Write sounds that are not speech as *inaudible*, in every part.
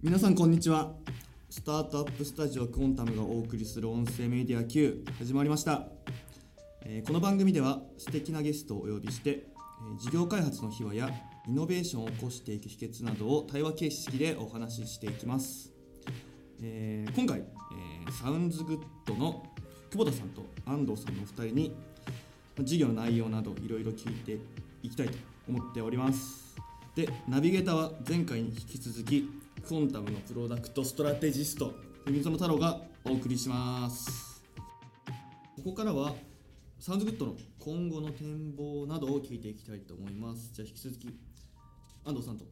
皆さんこんにちは。スタートアップスタジオ quantum がお送りする音声メディア Q 始まりました、えーこの番組では素敵なゲストをお呼びして、えー事業開発の秘話やイノベーションを起こしていく秘訣などを対話形式でお話ししていきます、えー今回、えー SOUNDS GOOD の久保田さんと安藤さんのお二人に事業の内容などいろいろ聞いていきたいと思っております。でナビゲーターは前回に引き続き quantum のプロダクトストラテジスト海園太郎がお送りします。ここからは SOUNDS GOOD の今後の展望などを聞いていきたいと思います。じゃあ引き続き安藤さんと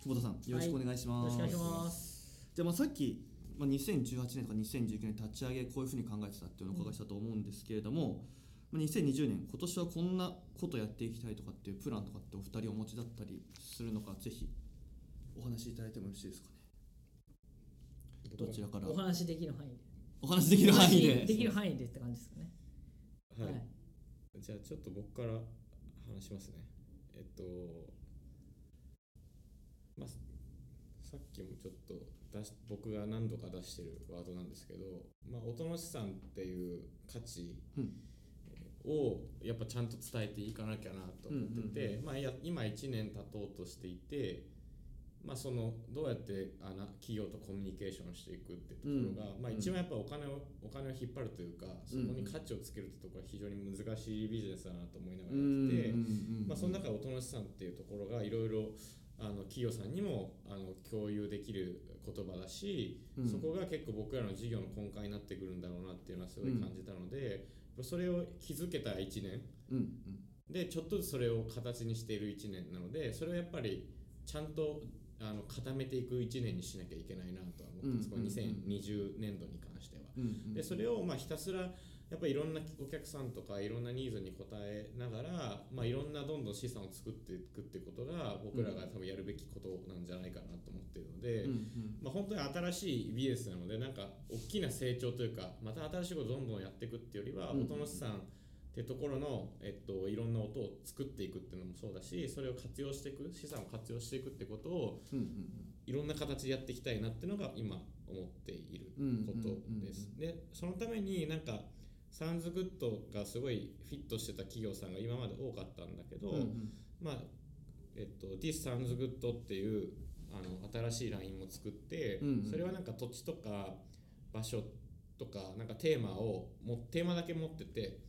久保田さんよろしくお願いします、よろしくお願いします。じゃあまあさっき、まあ、2018年とか2019年立ち上げこういうふうに考えてたっていうのをお伺いしたと思うんですけれども、まあ2020年今年はこんなことやっていきたいとかっていうプランとかってお二人お持ちだったりするのかぜひお話しいただいてもよろしいですか？ねどちらから？お話できる範囲で。お話できる範囲で。できる範囲でって感じですかね。はい、はい。じゃあちょっと僕から話しますね。えっとまあさっきもちょっと出し僕が何度か出してるワードなんですけど、まあ、音の資産っていう価値うん。をやっぱちゃんと伝えていかなきゃなと思ってて、うんうんまあ、や今1年経とうとしていて、まあ、そのどうやってあな企業とコミュニケーションしていくっていうところが、まあ、一番やっぱお金をお金を引っ張るというかそこに価値をつけるってところが非常に難しいビジネスだなと思いながらやってて。まあ、その中で音の資産っていうところがいろいろあの企業さんにもあの共有できる言葉だし、うん。そこが結構僕らの事業の根幹になってくるんだろうなっていうのはすごい感じたので、それを気づけた1年。うん。うんでちょっとずつそれを形にしている1年なのでそれをやっぱりちゃんとあの固めていく1年にしなきゃいけないなとは思ってます、うんうんうん。この2020年度に関しては。うんうんでそれをまあひたすらやっぱりいろんなお客さんとかいろんなニーズに応えながら、まあ、いろんなどんどん資産を作っていくってことが僕らが多分やるべきことなんじゃないかなと思っているので、うんうん。まあ、本当に新しいビジネスなのでなんか大きな成長というかまた新しいことをどんどんやっていくっていうよりは、うん音の資産っていうところの、えっと、いろんな音を作っていくっていうのもそうだしそれを活用していく資産を活用していくってことをいろんな形でやっていきたいなっていうのが今思っていることです。でそのためになんかサウンズグッドがすごいフィットしてた企業さんが今まで多かったんだけど、うんうん。まあえっと This Sounds Good っていうあの新しいラインも作って、うんうん。それはなんか土地とか場所とかなんかテーマをもテーマだけ持ってて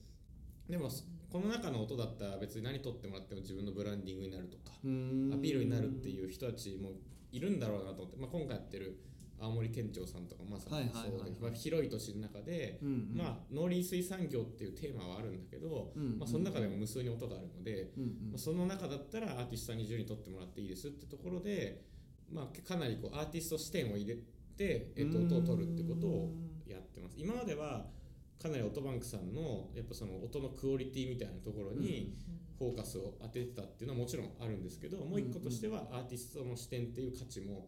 でもこの中の音だったら別に何撮ってもらっても自分のブランディングになるとかアピールになるっていう人たちもいるんだろうなと思って、まあ、今回やってる青森県庁さんとかまさにそうではいはいはいはい。まあ広い都市の中で、うんうん。まあ、農林水産業っていうテーマはあるんだけど、うんまあ、その中でも無数に音があるので、うんうん。まあ、その中だったらアーティストさんに10に撮ってもらっていいですってところで、まあ、かなりこうアーティスト視点を入れて、えっと、音を取るってことをやってます。今まではかなりオトバンクさんのやっぱその音のクオリティみたいなところにフォーカスを当ててたっていうのはもちろんあるんですけどもう一個としてはアーティストの視点っていう価値も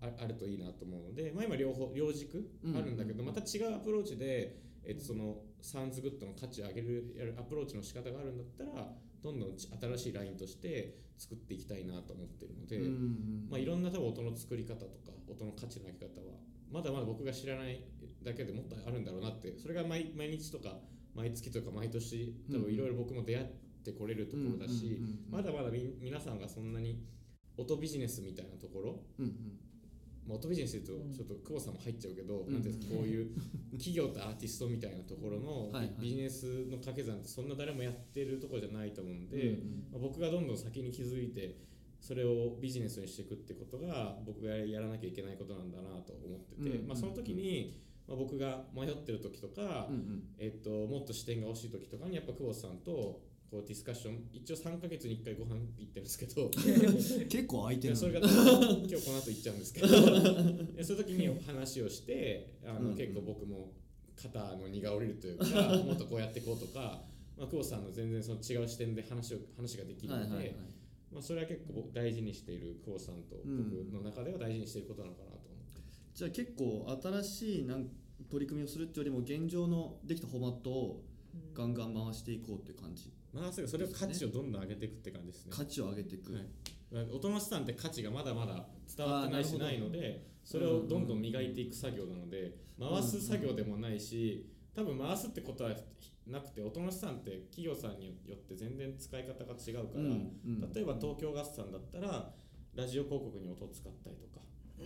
ああるといいなと思うので、まあ、今両方両軸あるんだけど、また違うアプローチで、えっと、その SOUNDS GOOD の価値を上げるやるアプローチの仕方があるんだったらどんどんち新しいラインとして作っていきたいなと思ってるので、まあ、いろんな多分音の作り方とか音の価値の上げ方はまだまだ僕が知らないだけでもっとあるんだろうなってそれが毎毎日とか毎月とか毎年多分いろいろ僕も出会ってこれるところだし、うんうんうんうんまだまだみ皆さんがそんなに音ビジネスみたいなところうんうん。まあ、音ビジネスで言うとちょっと久保さんも入っちゃうけど、なんていうこういう企業とアーティストみたいなところのビジネスの掛け算ってそんな誰もやってるところじゃないと思うんで、うんうん。まあ、僕がどんどん先に気づいてそれをビジネスにしていくってことが僕がやらなきゃいけないことなんだなと思ってて、うん。まあ、その時に、まあ、僕が迷ってる時とか、うんうん。えっと、もっと視点が欲しい時とかにやっぱ久保さんとこうディスカッション一応3ヶ月に1回ご飯行ってるんですけど。*laughs* 結構空いてるそれがが今日この後行っちゃうんですけど。*laughs* でそういう時に話をしてあの、うんうん。結構僕も肩の荷が下りるというか *laughs* もっとこうやっていこうとか、まあ、久保さんの全然その違う視点で話を話ができるので、まあ、それは結構僕大事にしている久保さんと僕の中では大事にしていることなのかなとじゃあ結構新しいなん取り組みをするっていうよりも現状のできたフォーマットをガンガン回していこうっていう感じ。まあそれを価値をどんどん上げていくって感じですね。価値を上げていく、はい音の資産って価値がまだまだ伝わってないしないのでそれをどんどん磨いていく作業なので回す作業でもないし多分回すってことはなくて音の資産って企業さんによって全然使い方が違うから、例えば東京ガスさんだったらラジオ広告に音を使ったりとか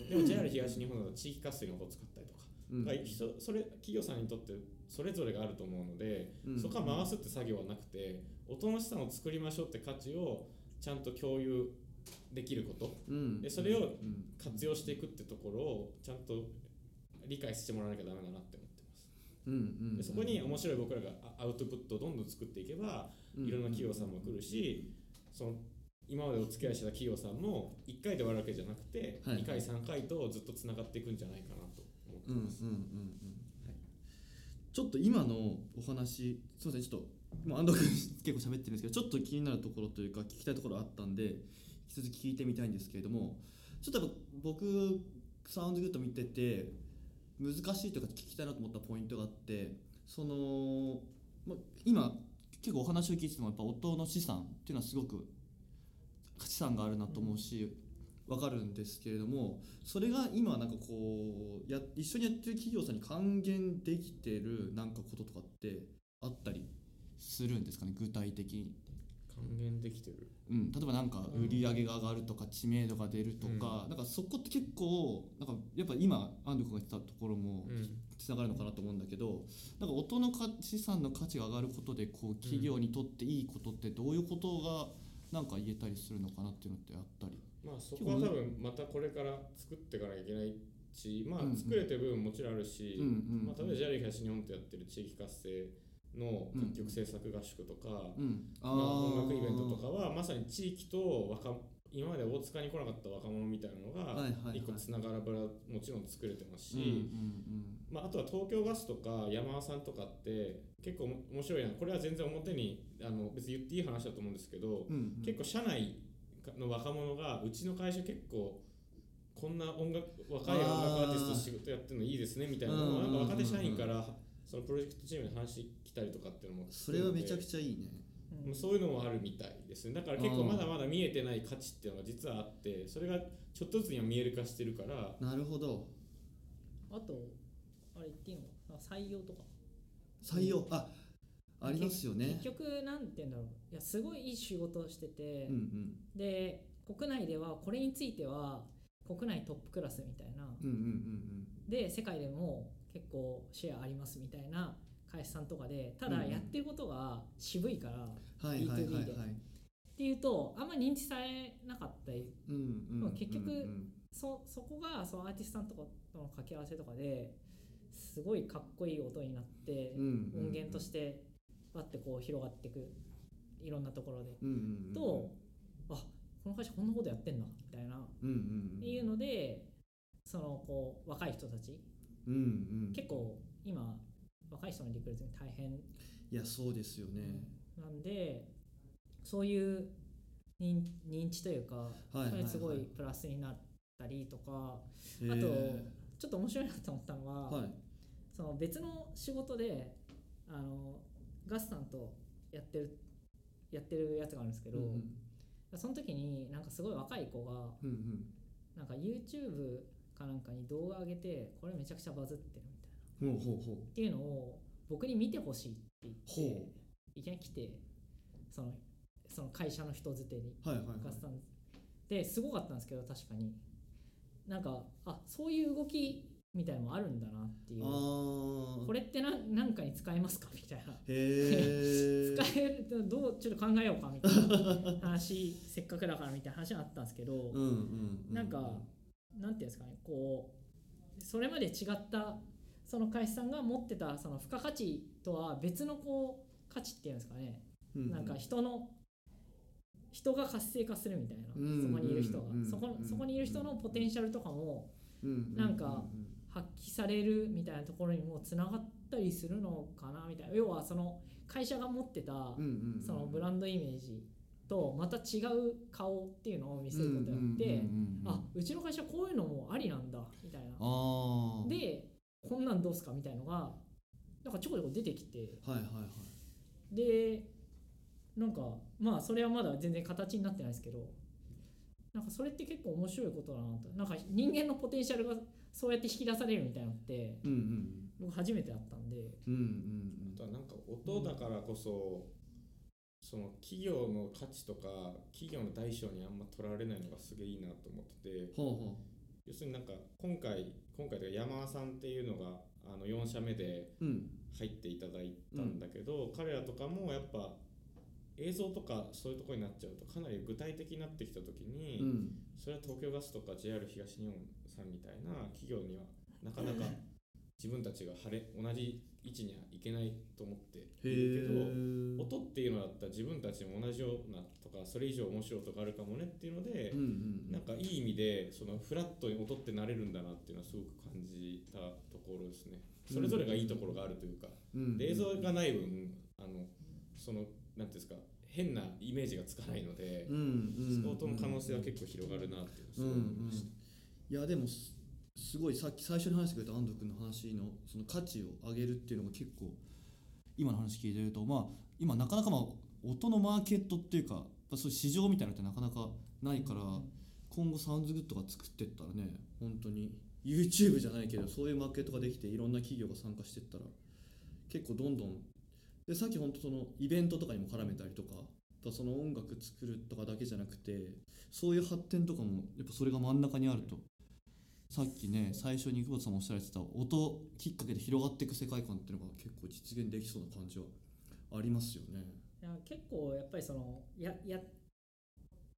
でも JR 東日本だと地域活性に音を使ったりとか、うん。が人それ企業さんにとってそれぞれがあると思うので、うん。そこは回すって作業はなくて音の資産を作りましょうって価値をちゃんと共有できること。うん。でそれをうん。活用していくってところをちゃんと理解してもらわなきゃダメだなって思ってます。うん。うん。でそこに面白い僕らがアアウトプットをどんどん作っていけばいろんな企業さんも来るしその今までお付き合いした企業さんも1回で終わるわけじゃなくてはい。2回3回とずっとつながっていくんじゃないかなと思ってうんうんうんます。うんちょっと今のお話すいませんちょっともう安藤君結構喋ってるんですけどちょっと気になるところというか聞きたいところあったんで引き続き聞いてみたいんですけれどもちょっとやっぱ僕サウンドグッド見てて難しいというか聞きたいなと思ったポイントがあってその、ま、今結構お話を聞いててもやっぱ音の資産っていうのはすごく資産があるなと思うし、わかるんですけれどもそれが今なんかこうや一緒にやってる企業さんに還元できてるなんかこととかってあったりするんですかね具体的に、還元できてる？うん、例えばなんか売り上げが上がるとか知名度が出るとか、なんかそこって結構なんかやっぱ今安藤君が言ってたところもうん。つながるのかなと思うんだけどなんか音の価資産の価値が上がることでこう企業にとっていいことってどういうことがなんか言えたりするのかなっていうのってあったり。まあそこは多分またこれから作っていかなきゃいけないしまあうん。うん作れてる部分ももちろんあるし、うんうんまあ、例えば JR 東日本とやってる地域活性の楽曲制作合宿とか、うん、まあ、音楽イベントとかはまさに地域と若今まで大塚に来なかった若者みたいなのが一個つながらぶらもちろん作れてますうんし、まあ、あとは東京ガスとか山田さんとかって結構面白いな。これは全然表にあの別に言っていい話だと思うんですけど、うんうん。うん、結構社内の若者がうちの会社結構こんな音楽若い音楽アーティスト仕事やってるのいいですねみたいなのをなんか若手社員からそのプロジェクトチームに話来たりとかっていうのもそれはめちゃくゃちゃいいね。まあそういうのもあるみたいですね。だから結構まだまだ見えてない価値っていうのが実はあってそれがちょっとずつには見える化してるから。なるほど。あとあれ言っていいの？採用とか。採用、あ、ありますよね。結局なんて言うんだろう。いやすごいいい仕事をしててうん、うん。で国内ではこれについては国内トップクラスみたいな、うんうんうん。で世界でも結構シェアありますみたいな会社さんとかでただうん。うんやってることが渋いから、うん。はいはいはい。はい B2B で。っていうとあんま認知されなかったりうんうんうんうん。結局そそこがそのアーティストさんとかとの掛け合わせとかですごいかっこいい音になって、うんうんうん。音源としてバッてこう広がっていくいろんなところで、うんうんうん、とあこの会社こんなことやってんだみたいな、っうんうんうん、ていうのでそのこう若い人たち。うんうん、結構今若い人のリクルートに大変。いやそうですよね。なんでそういう認認知というか、それすごいプラスになったりとかあとちょっと面白いなと思ったのは、はい。その別の仕事であのガスさんとやってるやってるやつがあるんですけど、うんうん。その時になんかすごい若い子がうんうん。なんか YouTube かなんかに動画上げてこれめちゃくちゃバズっっていうのを僕に見てほしいって言ってほいきなり来てそのその会社の人づてにう。はいはいはい。ガスさんですごかったんですけど確かになんかあそういう動きみたいのもあるんだなっていう。これって何かに使えますかみたいな。*laughs* 使えるどうちょっと考えようかみたいな話せっかくだからみたいな話があったんですけど、うんうんうなんかなんていうんですかねこうそれまで違ったその会社さんが持ってたその付加価値とは別のこう価値っていうんですかね、ううなんか人の人が活性化するみたいな、うんそこにいる人が、うんそこうん。そこにいる人のポテンシャルとかもうんなんか発揮されるみたいなところにもつながったりするのかなみたいな。要はその会社が持ってたうんうんうんそのブランドイメージとまた違う顔っていうのを見せることによって、うんうんうんうんあうちの会社こういうのもありなんだみたいな。でこんなんどうすか？みたいのがなんかちょこちょこ出てきて。はいはいはい。でなんかまあそれはまだ全然形になってないですけどなんかそれって結構面白いことだなと。なんか人間のポテンシャルがそうやって引き出されるみたいなのってうんうん僕初めてあったんで。うんうんあとはなんか音だからこそ、その企業の価値とか企業の大小にあんま取られないのがすげえいいなと思ってて。ほうほ要するになんか今回今回というか山田さんっていうのがあの4社目でううん。入っていただいたんだけど、彼らとかもやっぱ映像とかそういうところになっちゃうとかなり具体的になってきた時に、うん。それは東京ガスとか JR 東日本さんみたいな企業にはなかなか自分たちが晴れ同じ位置にはいけないと思ってへいるけどえ音っていうのだったら自分たちも同じようなとかそれ以上面白い音があるかもねっていうので、うんうんなんかいい意味でそのフラットに音ってなれるんだなっていうのはすごく感じたところですね。それぞれがいいところがあるというか、うんで映像がない分あのそのなんていうんですか変なイメージがつかないのでう、んうんスポーツの可能性は結構広がるなっていううんうんのをすごい思いました。いやでもすごいさっき最初に話してくれた安藤君の話のその価値を上げるっていうのが結構今の話聞いてるとまあ今なかなかまあ音のマーケットっていうかやっぱそう市場みたいなのってなかなかないから今後サウンズグッドが作ってったらね本当に YouTube じゃないけどそういうマーケットができていろんな企業が参加してったら結構どんどんでさっき本当そのイベントとかにも絡めたりとかその音楽作るとかだけじゃなくてそういう発展とかもやっぱそれが真ん中にあるとさっきね最初に久保田さんもおっしゃられてた音きっかけで広がっていく世界観っていうのが結構実現できそうな感じはありますよね。いや結構やっぱりそのやや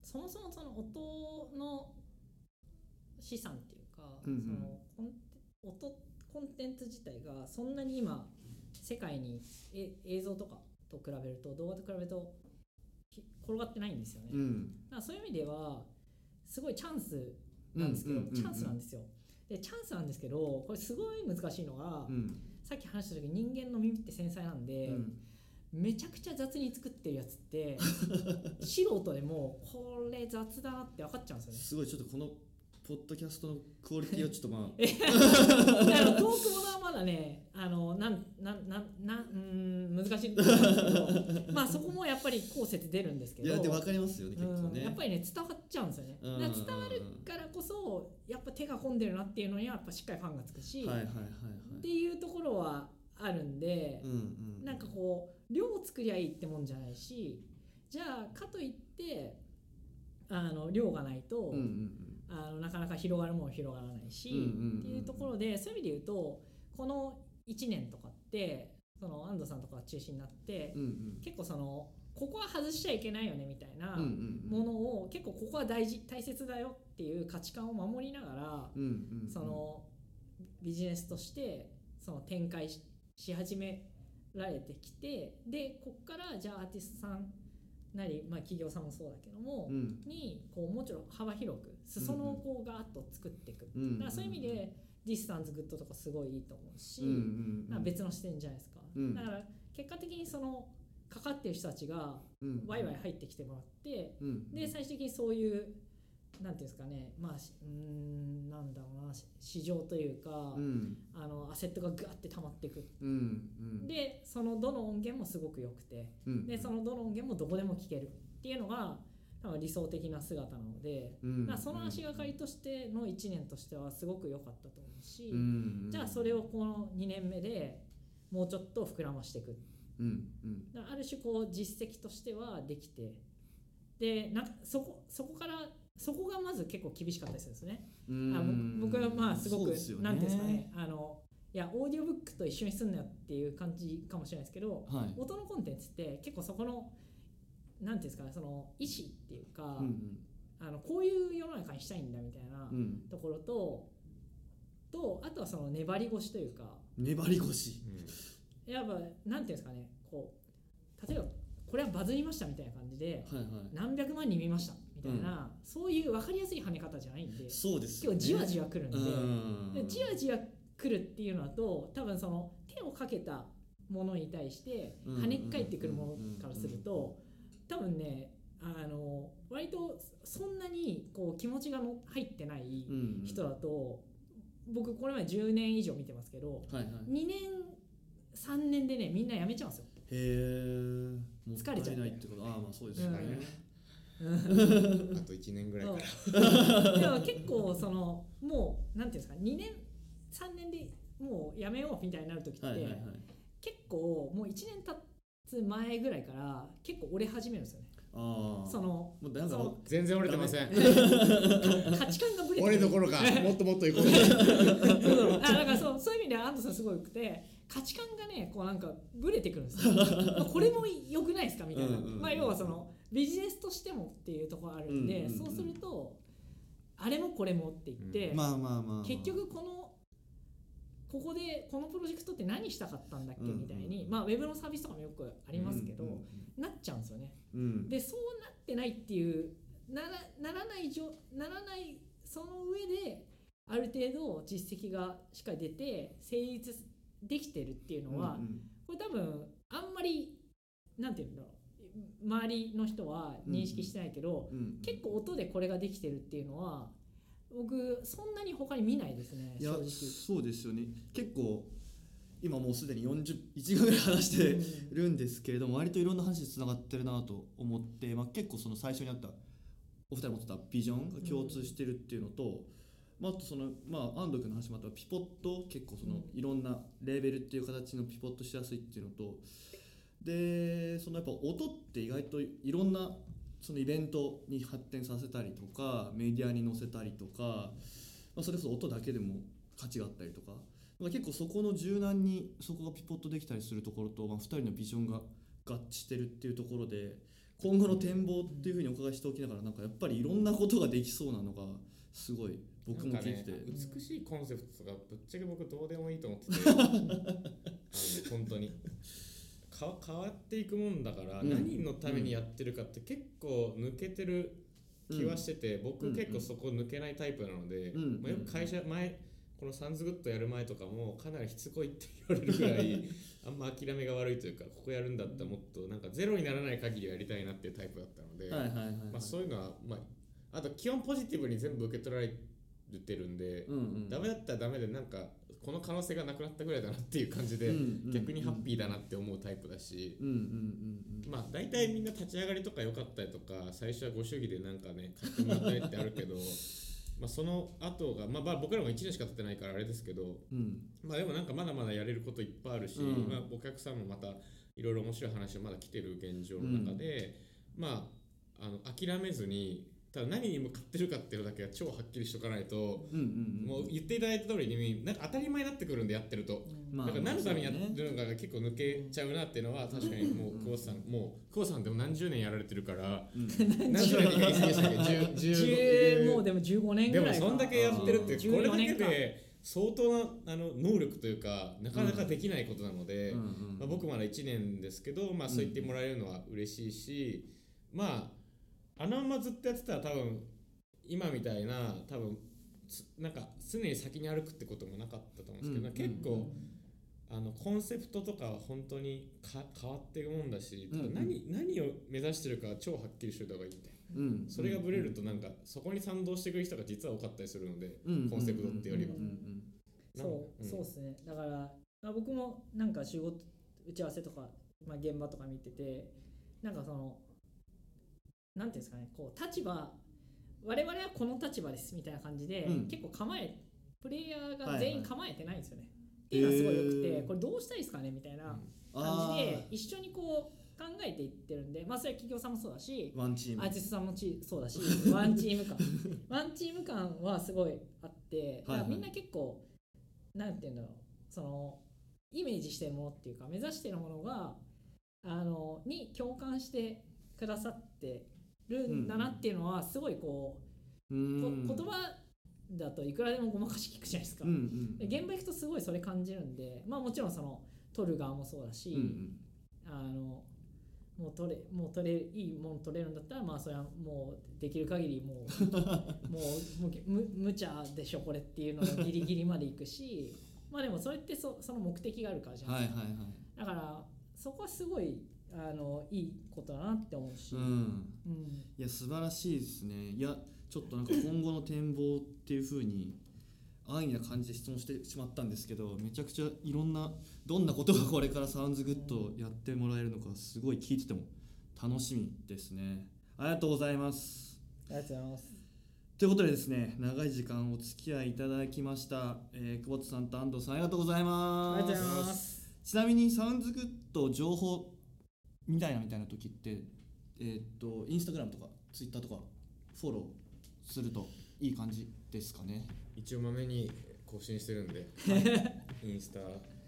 そもそもその音の資産っていうか、うんうん。そのコンテ音コンテンツ自体がそんなに今世界にえ映像とかと比べると動画と比べるとひ転がってないんですよね、うん。だからそういう意味ではすごいチャンスなんですけど、チャンスなんですよ。でチャンスなんですけどこれすごい難しいのが、うん。さっき話した時人間の耳って繊細なんで、うん。めちゃくちゃ雑に作ってるやつって *laughs* 素人でもこれ雑だなって分かっちゃうんですすごいちょっとこのポッドキャストのクオリティをちょっとまあ。トークものはまだねあのなんなんなんなんうーん難しいんですけど *laughs* まあそこもやっぱり後説出るんですけど。いやで分かりますよね結構ね。うんやっぱりね伝わっちゃうんですよね。うん。だから伝わるからこそやっぱ手が込んでるなっていうのにはやっぱしっかりファンがつくし、はいはいはいはい。っていうところはあるんで、うんうん、なんかこう量を作りゃいいってもんじゃないしじゃあかといってあの量がないと、うんうんあのなかなか広がるものは広がらないし、うんうんうんうん。っていうところでそういう意味で言うとこの1年とかってその安藤さんとかが中心になって、うんうん。結構そのここは外しちゃいけないよねみたいなものを結構ここは大事大切だよっていう価値観を守りながら、そのビジネスとしてその展開しし始められてきてでこっからじゃあアーティストさんなり、まあ、企業さんもそうだけども、うん。にこうもうちょっと幅広く裾野をこうガーッと作っていく、うんうん。だからそういう意味で SOUNDS GOOD とかすごいいいと思うし、別の視点じゃないですか、うん。だから結果的にそのかかってる人たちがうん。ワイワイ入ってきてもらって、うん。で最終的にそういうなんていうんですかねまあしうーんなんだろうなし市場というか、うん。あのアセットがグワって溜まっていく。うんうん。でそのどの音源もすごく良くてうん。でそのどの音源もどこでも聴けるっていうのが多分理想的な姿なので、うん。まあその足がかりとしての1年としてはすごく良かったと思うし、うんじゃあそれをこの2年目でもうちょっと膨らましていく。うんうん。ある種こう実績としてはできてでなんかそこそこからそこがまず結構厳しかったですよね。僕はまあすごくすよなんていうんですかね。あのいやオーディオブックと一緒にすんなよっていう感じかもしれないですけど、はい。音のコンテンツって結構そこのなんていうんですかねその意思っていうか、うんあのこういう世の中にしたいんだみたいなうん。うんところと、とあとはその粘り腰というか粘り腰。やっぱなんていうんですかねこう例えばこれはバズりましたみたいな感じではいはい。何百万人見ましたみたいな、そういう分かりやすい跳ね方じゃないんでそうですよね。結構じわじわくるんで。じわじわ来るっていうのだと多分その手をかけたものに対して跳ね返ってくるものからすると多分ねあの割とそんなにこう気持ちがの入ってないうん人だと僕これまで10年以上見てますけどはいはい。2年3年でねみんなやめちゃうんですよ。へえもっ疲れちゃってたいないって。ことああまあそうですよね、うん。あと1年ぐらいか。らでも結構そのもうなんていうんですか2年3年でもうやめようみたいになる時って、はいはいはい。結構もう1年経つ前ぐらいから結構折れ始めるんですよね。ああ。そのもうなんか全然折れてません。*laughs* 価値観がぶれて折れどころか。もっともっといこう。*laughs* そうあだからそうそういう意味では安藤さんすごい良くて価値観がねこうなんかブレてくるんですよ。まあこれも良くないですかみたいな、うんうんうんまあ要はそのビジネスとしてもっていうところあるんで、うんうんうん。そうするとあれもこれもって言って、まあまあまあまあ。結局このここでこのプロジェクトって何したかったんだっけ？うん。うんみたいに、まあウェブのサービスとかもよくありますけど、うんなっちゃうんですよね。うん。うんでそうなってないっていうならならないじょならないその上である程度実績がしっかり出て成立できてるっていうのは、うんこれ多分あんまりなんていうんだろう周りの人は認識してないけど、うん。うん。結構音でこれができてるっていうのは僕そんなに他に見ないですねいや。そうですよね。結構今もうすでに41分ぐらい話してるんですけれども割といろんな話でつながってるなと思って、まあ、結構その最初にあったお二人持ってたビジョンが共通してるっていうのと、まあ、あとその、まあ、安藤君の話もあったピポット結構そのうん。いろんなレーベルっていう形のピポットしやすいっていうのとでそのやっぱ音って意外といろんなそのイベントに発展させたりとかメディアに載せたりとか、まあ、それこそ音だけでも価値があったりとか。まあ結構そこの柔軟にそこがピポットできたりするところと、まあ、2人のビジョンが合致してるっていうところで今後の展望っていうふうにお伺いしておきながらなんかやっぱりいろんなことができそうなのがすごい僕も聞いてね、美しいコンセプトとかぶっちゃけ僕どうでもいいと思ってて。*laughs* あの本当にか変わっていくもんだから、うん。何のためにやってるかって結構抜けてる気はしてて、僕うん。結構そこ抜けないタイプなので、うん。まあ、よく会社前このサンズグッドやる前とかもかなりしつこいって言われるぐらい *laughs* あんま諦めが悪いというかここやるんだったらもっとなんかゼロにならない限りはやりたいなっていうタイプだったので、はいはいはいはい、まあ、そういうのは、まあ、あと基本ポジティブに全部受け取られてるんで、うんうん、ダメだったらダメでなんかこの可能性がなくなったぐらいだなっていう感じで、うんうんうん。逆にハッピーだなって思うタイプだし、うんうんうん。うんまあ大体みんな立ち上がりとか良かったりとか最初はご祝儀でなんかね買ってもらったりってあるけど *laughs* まあその後がまあまあ僕らも1年しか経ってないからあれですけどうん。まあでもなんかまだまだやれることいっぱいあるし、うん。まあ、お客さんもまたいろいろ面白い話がまだ来てる現状の中で、まああの諦めずにただ何に向かってるかっていうのだけは超はっきりしとかないと、もう言っていただいた通りになんか当たり前になってくるんでやってると。まあだから何のためにやってるのかが結構抜けちゃうなっていうのは確かにもう久保さんもう久保さんでも何十年やられてるからうん。何十年って言い過ぎでしたっけ？10 10もうでも15年ぐでらいか。もそんだけやってるって10これだけ14年かで相当なあの能力というかなかなかできないことなので、まあ、僕まだ1年ですけど、まあ、そう言ってもらえるのは嬉しいし、まああのままずっとやってたら多分今みたいな多分つなんか常に先に歩くってこともなかったと思うんですけど、うん結構、あのコンセプトとかは本当にか変わっていくもんだし、うんうん。何何を目指してるかは超はっきりしておいた方がいいみたいな。うんそれがブレるとなんかそこに賛同してくる人が実は多かったりするので、うんコンセプトっていうよりは。うんうう、んそうですね。だから、まあ、僕もなんか仕事打ち合わせとか、まあ、現場とか見ててなんかそのなんていうんですかねこう立場我々はこの立場ですみたいな感じで、うん。結構構えプレイヤーが全員構えてないんですよね、っていうのはすごいよくて、へー。これどうしたらいいですかねみたいなあ感じで一緒にこう考えていってるんでまあそれは企業さんもそうだしーワンチーム。アーティストさんもちそうだし *laughs* ワンチーム感 *laughs* ワンチーム感はすごいあってだからみんな結構、なんて言うんだろうそのイメージしてるものっていうか目指してるものがあのに共感してくださってるんだなっていうのはすごいこうう、ん。こ言葉だといくらでもごまかし聞くじゃないですか、うんうんで現場行くとすごいそれ感じるんでまあもちろんその撮る側もそうだし、うんうん。あのもう取れもう取れいいもん取れるんだったらまあそれはもうできる限りもう *laughs* もうむむ無茶でしょこれっていうのがギリギリまでいくしまあでもそれってそその目的があるからじゃないですか、はいはいはい。だからそこはすごいあのいいことだなって思うし、うん。うん。いや素晴らしいですね。いやちょっとなんか今後の展望っていうふうに安易な感じで質問してしまったんですけどめちゃくちゃいろんなどんなことがこれからサウンズグッドやってもらえるのかすごい聞いてても楽しみですね。ありがとうございます。ありがとうございます。ということでですね長い時間お付き合いいただきました、えー久保田さんと安藤さんありがとうございあます。りがとうございます。ちなみにサウンズグッド情報みたいなみたいな時ってえーっとインスタグラムとかツイッターとかフォローするといい感じですかね？一応まめに更新してるんで。*laughs* インスタ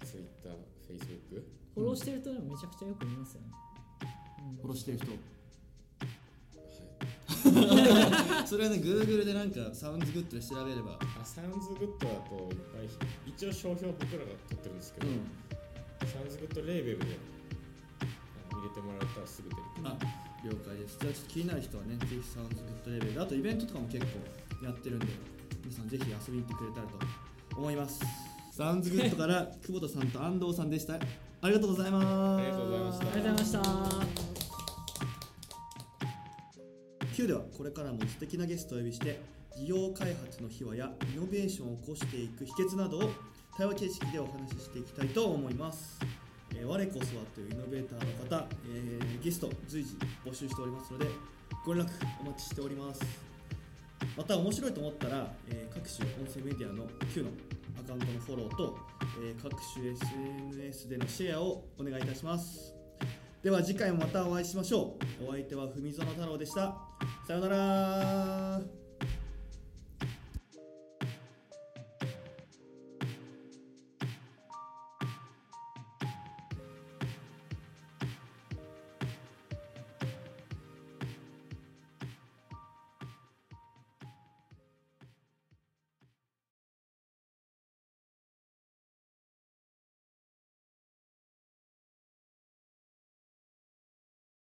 ツイッターフェイスブックフォローしてるとでもめちゃくちゃよく見ますよね、うん。フォローしてる人。はい。*laughs* *laughs* それはね Google でなんか SOUNDS GOOD で調べれば。あ SOUNDS GOOD だといっぱい一応商標僕らが取ってるんですけど、うん。 SOUNDS GOOD レーベルで入れてもらえたらすぐ出るあ了解です。じゃあちょっと気になる人はねぜひサウンズグッドレベルであとイベントとかも結構やってるんで皆さんぜひ遊びに行ってくれたらと思います。 SOUNDS GOOD から久保田さんと安藤さんでした。ありがとうございます。ありがとうございました。ありがとうございました。Q ではこれからも素敵なゲストをお呼びして事業開発の秘話やイノベーションを起こしていく秘訣などを対話形式でお話ししていきたいと思います、え我こそはというイノベーターの方、えーゲスト随時募集しておりますのでご連絡お待ちしております。また面白いと思ったら、えー各種音声メディアの Q のアカウントのフォローと、えー各種 SNS でのシェアをお願いいたします。では次回もまたお会いしましょう。お相手は文園太郎でした。さようなら。